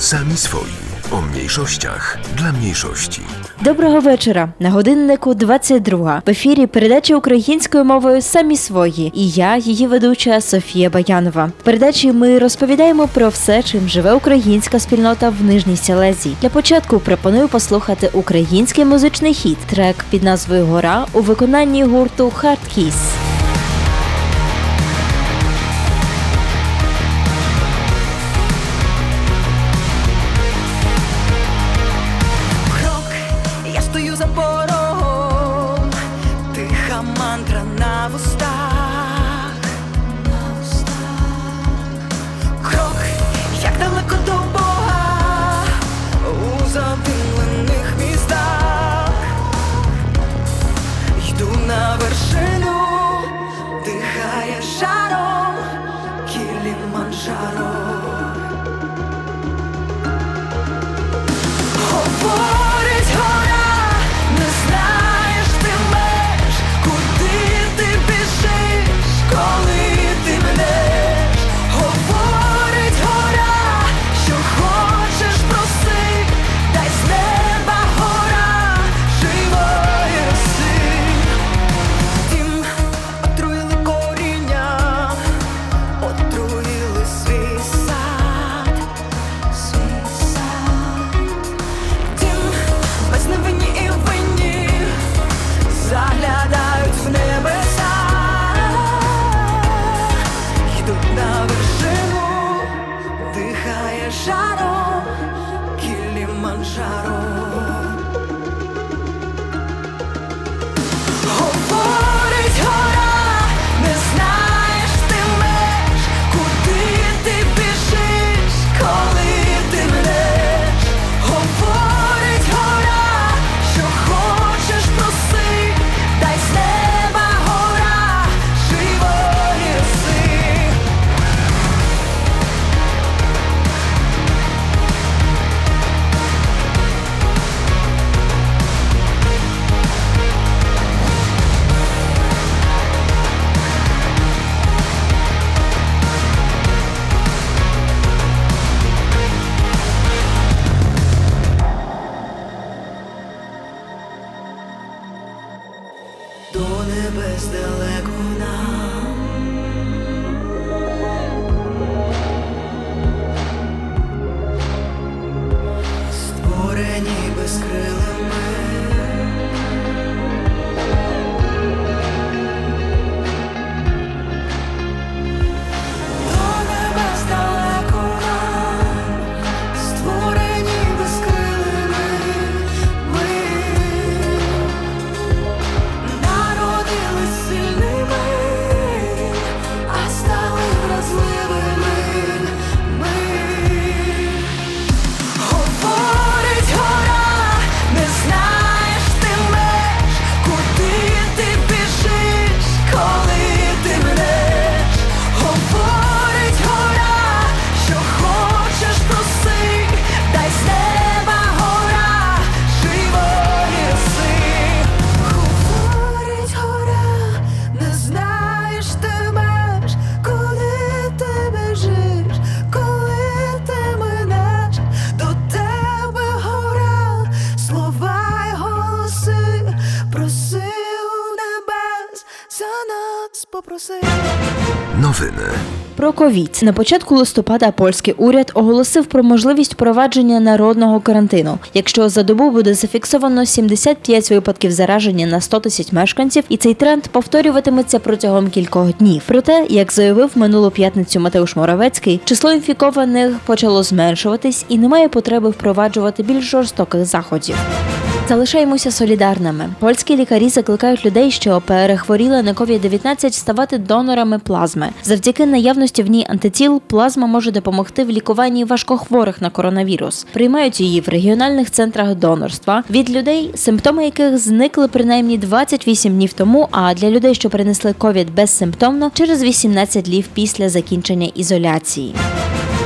Sami swoi. O mniejszościach dla mniejszości. Доброго вечора. На годиннику 22. В ефірі передача українською мовою самі свої. І я, її ведуча Софія Баянова. В передачі ми розповідаємо про все, чим живе українська спільнота в Нижній Сілезії. Для початку пропоную послухати український музичний хіт, трек під назвою Гора у виконанні гурту Hard Kiss. За нас попроси. Nowiny. Про ковід на початку листопада польський уряд оголосив про можливість впровадження народного карантину, якщо за добу буде зафіксовано 75 випадків зараження на 100 тисяч мешканців, і цей тренд повторюватиметься протягом кількох днів. Проте, як заявив минулу п'ятницю Матеуш Моровецький, число інфікованих почало зменшуватись і немає потреби впроваджувати більш жорстоких заходів. Залишаємося солідарними. Польські лікарі закликають людей, що перехворіли на COVID-19, ставати донорами плазми. Завдяки наявності в ній антитіл, плазма може допомогти в лікуванні важкохворих на коронавірус. Приймають її в регіональних центрах донорства від людей, симптоми яких зникли принаймні 28 днів тому. А для людей, що перенесли ковід безсимптомно, через 18 днів після закінчення ізоляції.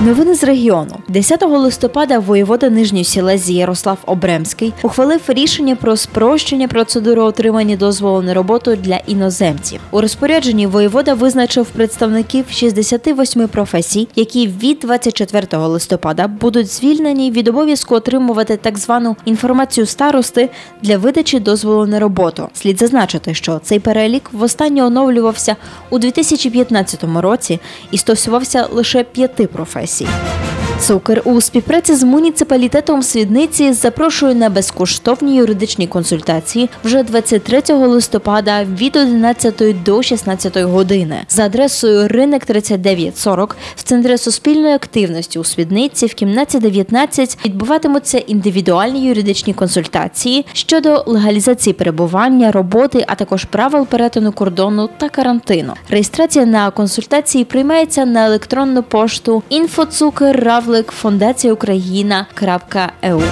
Новини з регіону 10 листопада воєвода Нижньої Сілезії Ярослав Обремський ухвалив рішення про спрощення процедури отримання дозволу на роботу для іноземців. У розпорядженні воєвода визначив представників 68 професій, які від 24 листопада будуть звільнені від обов'язку отримувати так звану інформацію старости для видачі дозволу на роботу. Слід зазначити, що цей перелік востаннє оновлювався у 2015 році і стосувався лише п'яти професій. Morrissey. Цукер у співпраці з муніципалітетом Свідниці запрошує на безкоштовні юридичні консультації вже 23 листопада від 11 до 16 години за адресою Ринок 3940 в центрі суспільної активності у Свідниці в кімнаті 19 відбуватимуться індивідуальні юридичні консультації щодо легалізації перебування, роботи, а також правил перетину кордону та карантину. Реєстрація на консультації приймається на електронну пошту інфоцукерравлик фондація Україна.eu.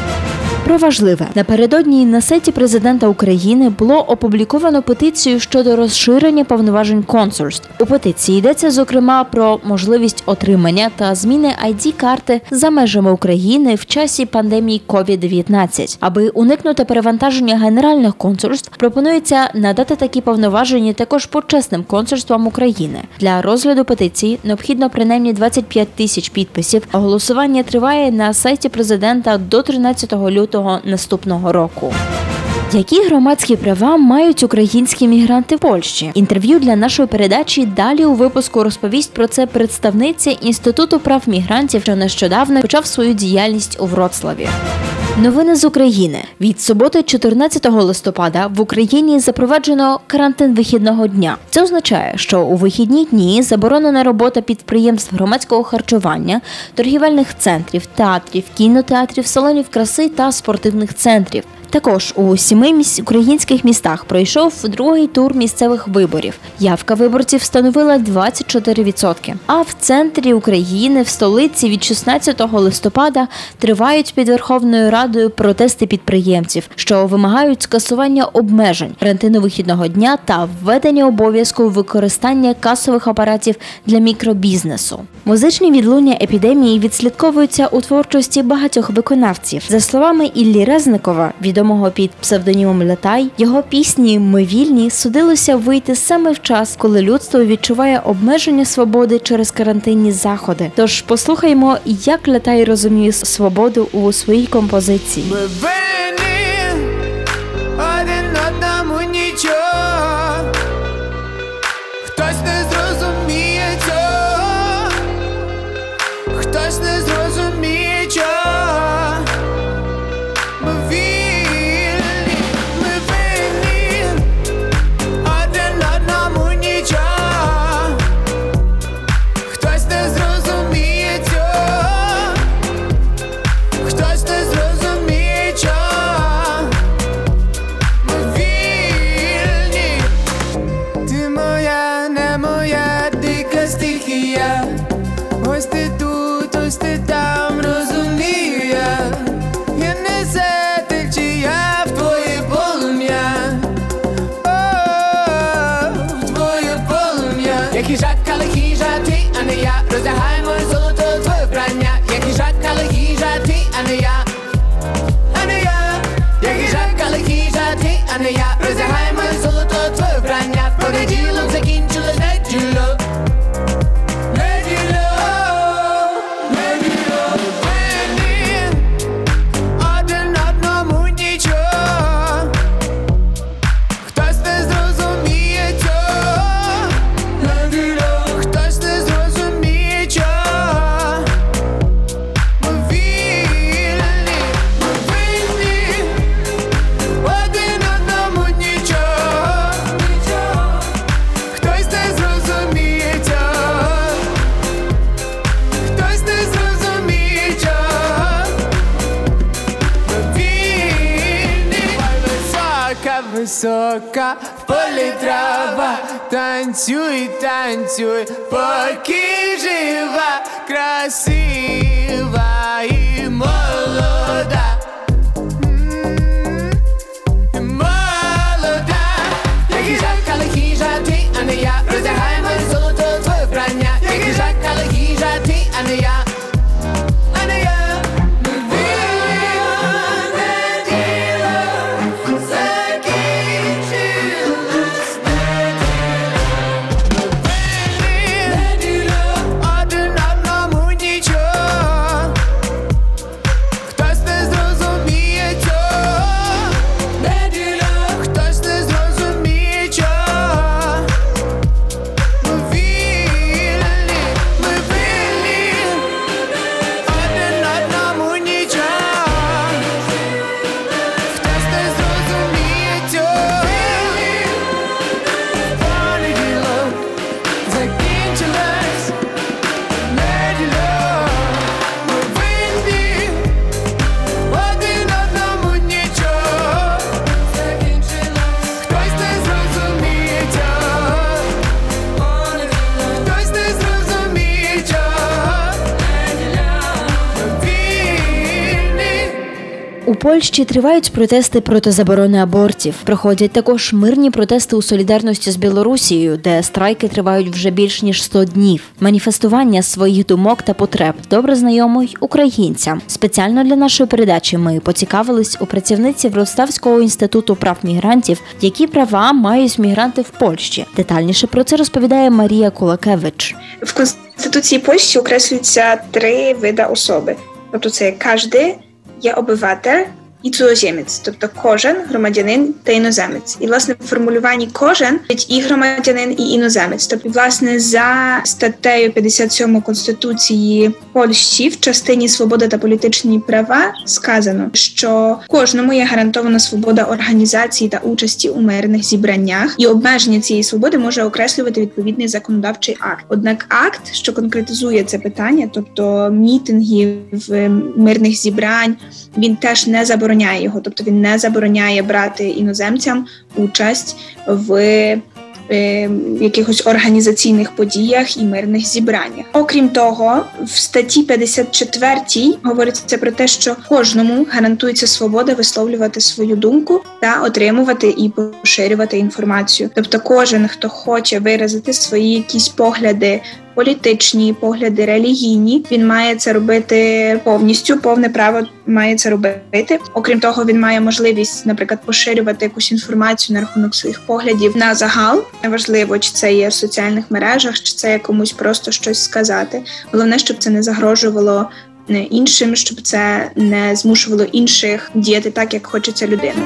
Про важливе напередодні на сайті президента України було опубліковано петицію щодо розширення повноважень консульств. У петиції йдеться зокрема про можливість отримання та зміни id карти за межами України в часі пандемії COVID-19. Аби уникнути перевантаження генеральних консульств, пропонується надати такі повноваження також почесним консульствам України. Для розгляду петиції необхідно принаймні 25 тисяч підписів. Голосування триває на сайті президента до 13 лютого наступного року. Які громадські права мають українські мігранти в Польщі? Інтерв'ю для нашої передачі далі у випуску розповість про це представниця інституту прав мігрантів, що нещодавно почав свою діяльність у Вроцлаві. Новини з України від суботи, 14 листопада, в Україні запроваджено карантин вихідного дня. Це означає, що у вихідні дні заборонена робота підприємств громадського харчування, торгівельних центрів, театрів, кінотеатрів, салонів краси та спортивних центрів. Також у сіми міс... українських містах пройшов другий тур місцевих виборів. Явка виборців становила 24%. А в центрі України, в столиці від 16 листопада тривають під Верховною Радою протести підприємців, що вимагають скасування обмежень карантину вихідного дня та введення обов'язку використання касових апаратів для мікробізнесу. Музичні відлуння епідемії відслідковуються у творчості багатьох виконавців. За словами Іллі Резникова, відомого під псевдонімом Летай, його пісні Ми вільні судилося вийти саме в час, коли людство відчуває обмеження свободи через карантинні заходи. Тож послухаймо, як Летай розуміє свободу у своїй композиції. Ми Висока, в полі трава, танцюй, танцюй, поки жива, красива Польщі тривають протести проти заборони абортів. Проходять також мирні протести у солідарності з Білорусією, де страйки тривають вже більш ніж 100 днів. Маніфестування своїх думок та потреб добре знайомо й українцям. Спеціально для нашої передачі ми поцікавились у працівниці Вроцлавського інституту прав мігрантів, які права мають мігранти в Польщі. Детальніше про це розповідає Марія Кулакевич. В Конституції Польщі окреслюються три види особи. Тобто це кожен є обиватель і цудоземець, тобто кожен громадянин та іноземець. І власне в формулюванні кожен і громадянин, і іноземець. Тобто, власне, за статтею 57 Конституції Польщі в частині свобода та політичні права сказано, що кожному є гарантована свобода організації та участі у мирних зібраннях, і обмеження цієї свободи може окреслювати відповідний законодавчий акт. Однак акт, що конкретизує це питання, тобто мітингів, мирних зібрань, він теж не забороняє його, тобто він не забороняє брати іноземцям участь в е, якихось організаційних подіях і мирних зібраннях. Окрім того, в статті 54 говориться про те, що кожному гарантується свобода висловлювати свою думку та отримувати і поширювати інформацію. Тобто, кожен, хто хоче виразити свої якісь погляди політичні погляди, релігійні. Він має це робити повністю, повне право має це робити. Окрім того, він має можливість, наприклад, поширювати якусь інформацію на рахунок своїх поглядів на загал. Неважливо, чи це є в соціальних мережах, чи це є комусь просто щось сказати. Головне, щоб це не загрожувало. Іншим, щоб це не змушувало інших діяти так, як хочеться людина.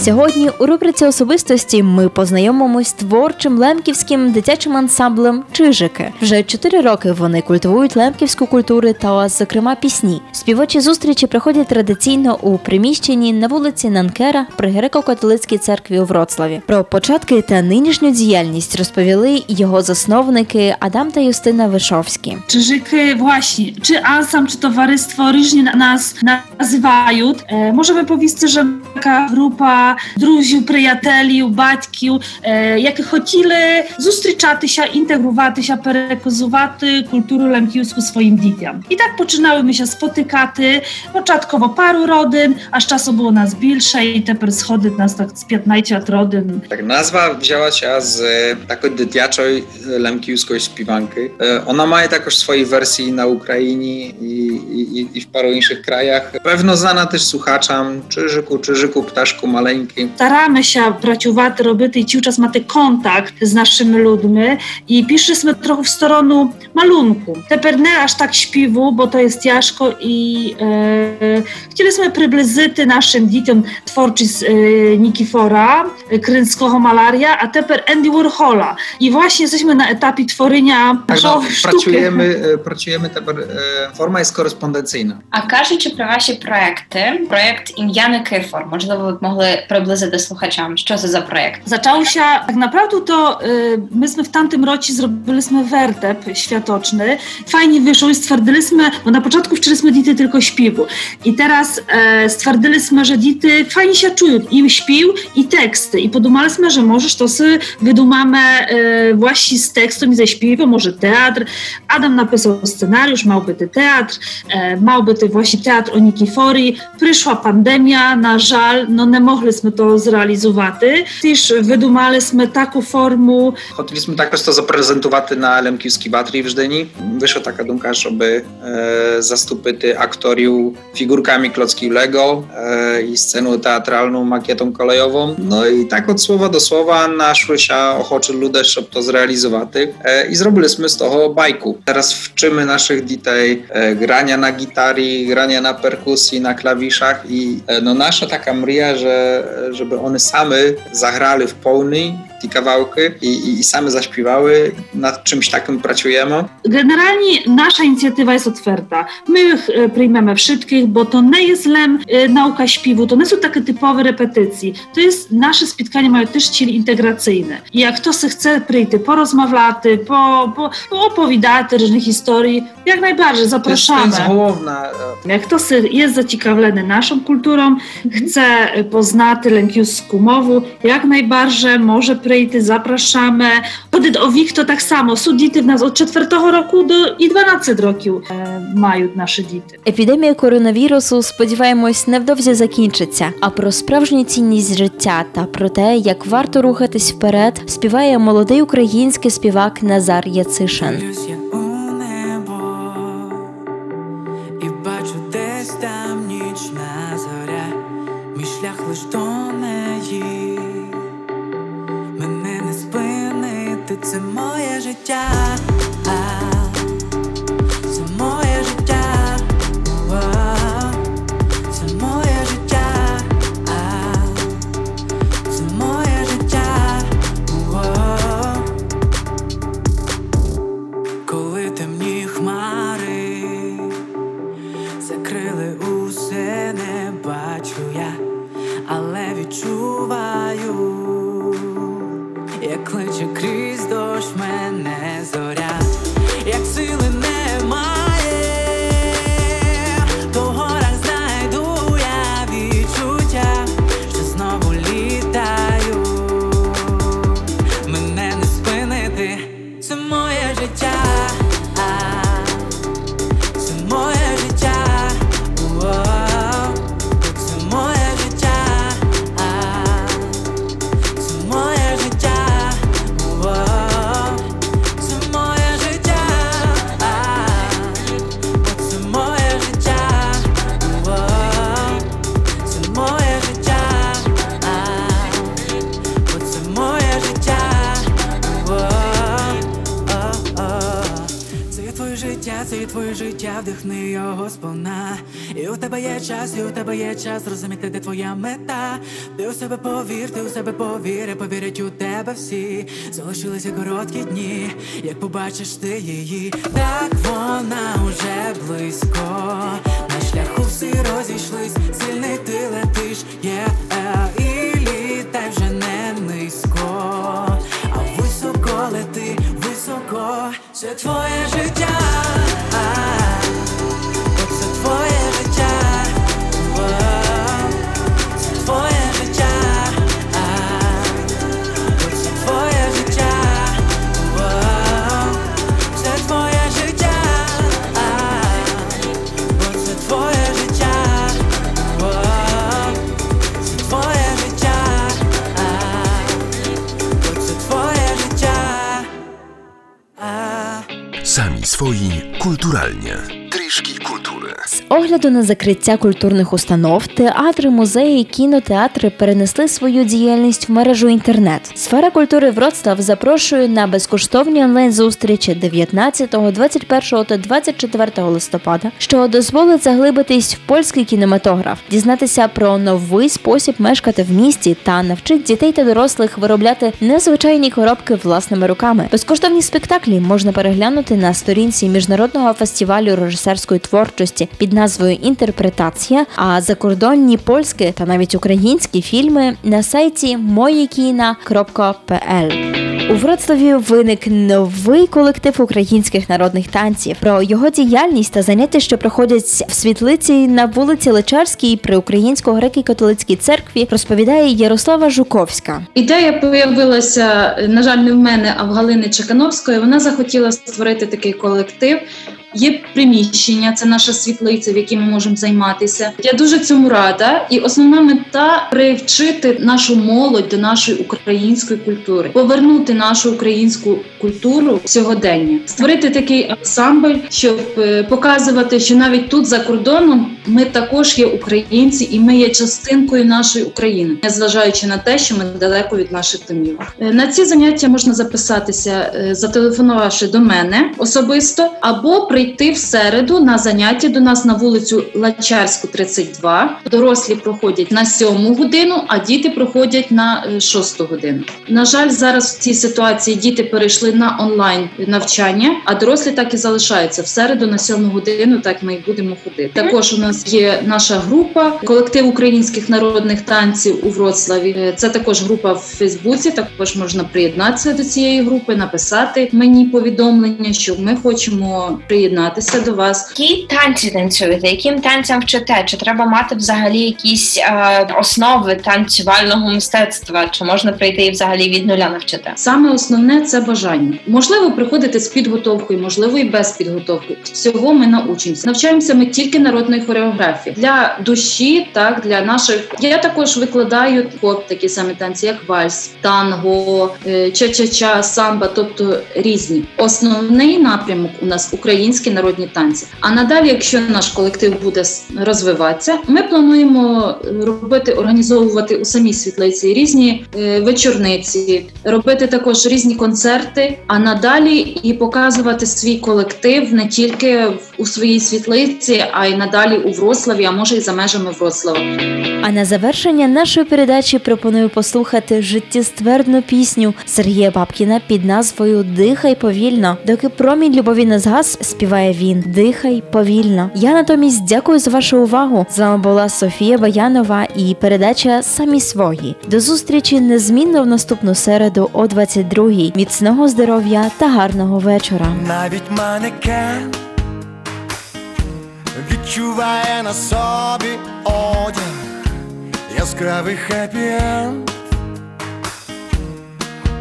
Сьогодні у рубриці особистості ми познайомимось з творчим лемківським дитячим ансамблем Чижики. Вже чотири роки вони культивують лемківську культуру та, зокрема, пісні. Співочі зустрічі проходять традиційно у приміщенні на вулиці Нанкера при греко-католицькій церкві у Вроцлаві. Про початки та нинішню діяльність розповіли його засновники Адам та Юстина Вишовські. Czyżyky właśnie, czy ansam, czy towarzystwo różnie nas nazywają. E, możemy powiedzieć, że taka grupa друзів, приятелів, батьків, е, які хотіли зустрічатися, інтегруватися, переказувати культуру лемківську своїм дітям. І так починали ми się spotykати. Початково пару родин, а з часу było nas більше, і тепер сходить нас так з 15 родин. Tak, nazwa wzięła się z e, takiej dzieciaczej lemkiuskiej śpiewanki. E, Ona ma також свої wersji na Ukrainie i, i, i w paru innych krajach. Pewno znana też słuchaczom Czyżyku, Czyżyku, Ptaszku Maleńki. Стараємося працювати, робити і ті час мати контакт з нашими людьми і пішли трохи в сторону малунку. Тепер не аж так śpiewu, bo to jest ciężko i e, chcieliśmy przybliżyć naszym dzieciom twórczość e, Nikifora, e, Kryńskiego Malaria, a teraz Andy Warhola. I właśnie jesteśmy na etapie tworzenia Tak, no, naszej sztuki. pracujemy, e, pracujemy teraz, e, forma jest korespondencyjna. А кажучи про ваші проекти, проект ім'я Никифор, можливо, ви б могли predlizę słuchaczami, co to za projekt? Zaczął się, tak naprawdę to y, myśmy w tamtym roku zrobiliśmy wertep światoczny. Fajnie wyszło i stwierdziliśmy, bo na początku wczyliśmy dity tylko śpiwu i teraz e, stwierdziliśmy, że dity fajnie się czują, im śpił i teksty i podumaliśmy, że możesz to sobie wydumamy e, właśnie z tekstem i ze śpiwem, może teatr. Adam napisał scenariusz, małby ty teatr, e, małby właśnie teatr o Nikiforii. Przyszła pandemia, na żal, no nie mogli mogliśmy to zrealizować. Też wydumaliśmy taką formę, Хотіліśmy також to zaprezentować na Lemkiewskiej Batrii w Żdyni. Wyszła taka dumka, żeby e, zastupити aktoriów figurkami klocki Lego e, i sceną teatralną, makietą kolejową. No i tak od słowa do słowa naszły się ochoczy ludzie, żeby to zrealizować. E, I zrobiliśmy z tego bajku. Teraz wczymy naszych ditej e, grania na gitarii, grania na perkusji, na klawiszach i e, no nasza taka mria, że żeby one same zagrali w pełni te kawałki i, i, same zaśpiewały. Nad czymś takim pracujemy. Generalnie nasza inicjatywa jest otwarta. My e, przyjmiemy wszystkich, bo to nie jest lem e, nauka śpiewu, to nie są takie typowe repetycje. To jest, nasze spotkania mają też cel integracyjny. I jak ktoś chce przyjść, porozmawiać, po, po, po opowiadać różnych historii, jak najbardziej To jest, to zapraszamy. jest główna. e, Jak ktoś jest zaciekawiony naszą kulturą, chce poznać lękiuską mowę, jak najbardziej może запрошamy. Ходить овік, то так само. Суть діти в нас від 4 року до і 12 років мають наші діти. Епідемія коронавірусу, сподіваємось, невдовзі закінчиться. А про справжню цінність життя та про те, як варто рухатись вперед, співає молодий український співак Назар Яцишин. 下 час зрозуміти, де твоя мета. Ти у себе повір, ти у себе повір, і повірять у тебе всі. Залишилися короткі дні, як побачиш ти її, так вона уже близько. На шляху всі розійшлись, огляду на закриття культурних установ, театри, музеї, кінотеатри перенесли свою діяльність в мережу інтернет. Сфера культури Вроцлав запрошує на безкоштовні онлайн-зустрічі 19, 21 та 24 листопада, що дозволить заглибитись в польський кінематограф, дізнатися про новий спосіб мешкати в місті та навчить дітей та дорослих виробляти незвичайні коробки власними руками. Безкоштовні спектаклі можна переглянути на сторінці міжнародного фестивалю режисерської творчості під назвою Інтерпретація, а закордонні польські та навіть українські фільми на сайті moyekina.pl. У Вроцлаві виник новий колектив українських народних танців. Про його діяльність та заняття, що проходять в світлиці на вулиці Личарській при Українсько греко-католицькій церкві, розповідає Ярослава Жуковська. Ідея появилася, на жаль, не в мене, а в Галини Чекановської. Вона захотіла створити такий колектив. Є приміщення, це наша світлиця, в якій ми можемо займатися. Я дуже цьому рада, і основна мета привчити нашу молодь до нашої української культури, повернути нашу українську культуру сьогодення, створити такий ансамбль, щоб е, показувати, що навіть тут за кордоном ми також є українці, і ми є частинкою нашої України, незважаючи на те, що ми далеко від наших домів. Е, На ці заняття можна записатися, е, зателефонувавши до мене особисто, або прийти в середу на заняття до нас на вулицю Лачарську, 32. Дорослі проходять на 7 годину, а діти проходять на 6 годину. На жаль, зараз в цій ситуації діти перейшли на онлайн навчання, а дорослі так і залишаються в середу на 7 годину. Так ми і будемо ходити. Також у нас є наша група, колектив українських народних танців у Вроцлаві. Е, Це також група в Фейсбуці. Також можна приєднатися до цієї групи, написати мені повідомлення, що ми хочемо приєднатися доєднатися до вас. Які танці танцюєте? Яким танцям вчите? Чи треба мати взагалі якісь е, основи танцювального мистецтва? Чи можна прийти і взагалі від нуля навчити? Саме основне це бажання. Можливо, приходити з підготовкою, можливо, і без підготовки. Всього ми научимося. Навчаємося ми тільки народної хореографії для душі, так для наших. Я також викладаю поп, такі самі танці, як вальс, танго, е, ча-ча-ча, самба, тобто різні. Основний напрямок у нас українські народні танці. А надалі, якщо наш колектив буде розвиватися, ми плануємо е, робити, організовувати у самій світлиці різні е, вечорниці, робити також різні концерти, а надалі і показувати свій колектив не тільки в- у своїй світлиці, а й надалі у Вроцлаві, а може й за межами Вроцлава. А на завершення нашої передачі пропоную послухати життєствердну пісню Сергія Бабкіна під назвою Дихай повільно. Доки промінь любові не згас, співає він Дихай повільно. Я натомість дякую за вашу увагу. З вами була Софія Баянова і передача Самі свої. До зустрічі незмінно в наступну середу о 22-й. Міцного здоров'я та гарного вечора. Навіть манекен відчуває на собі одяг, яскравий хеппі-енд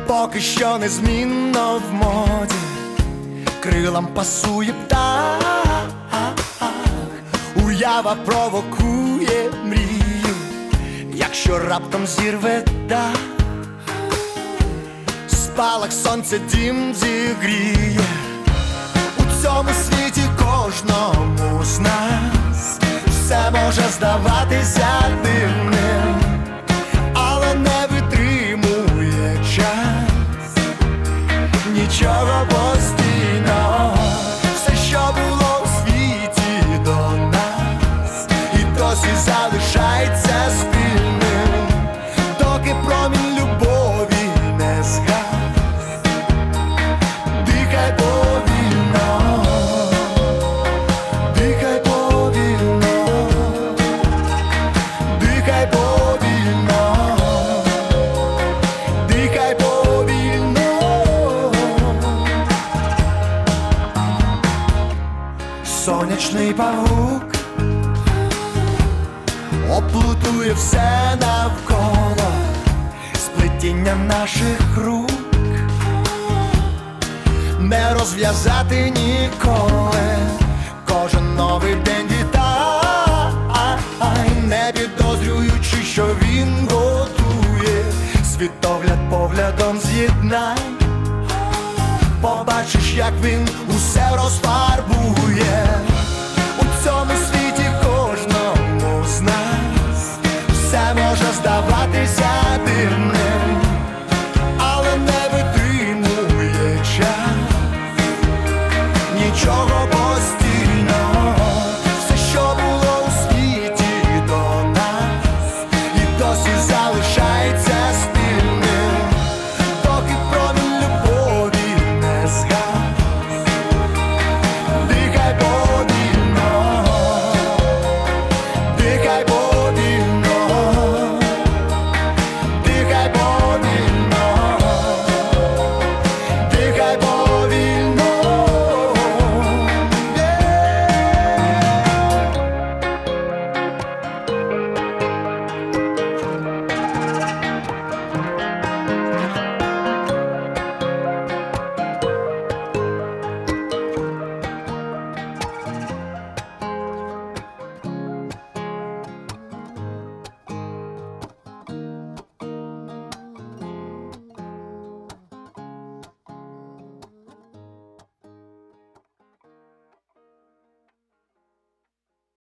Поки що незмінно в моді, крилам пасує птах, уява провокує мрію, якщо раптом зірве дах. Спалах сонця дім зігріє. У цьому світі кожному з нас. Все може здаватися дивним, але не витримує час. Нічого постійно, як він усе розфарбує.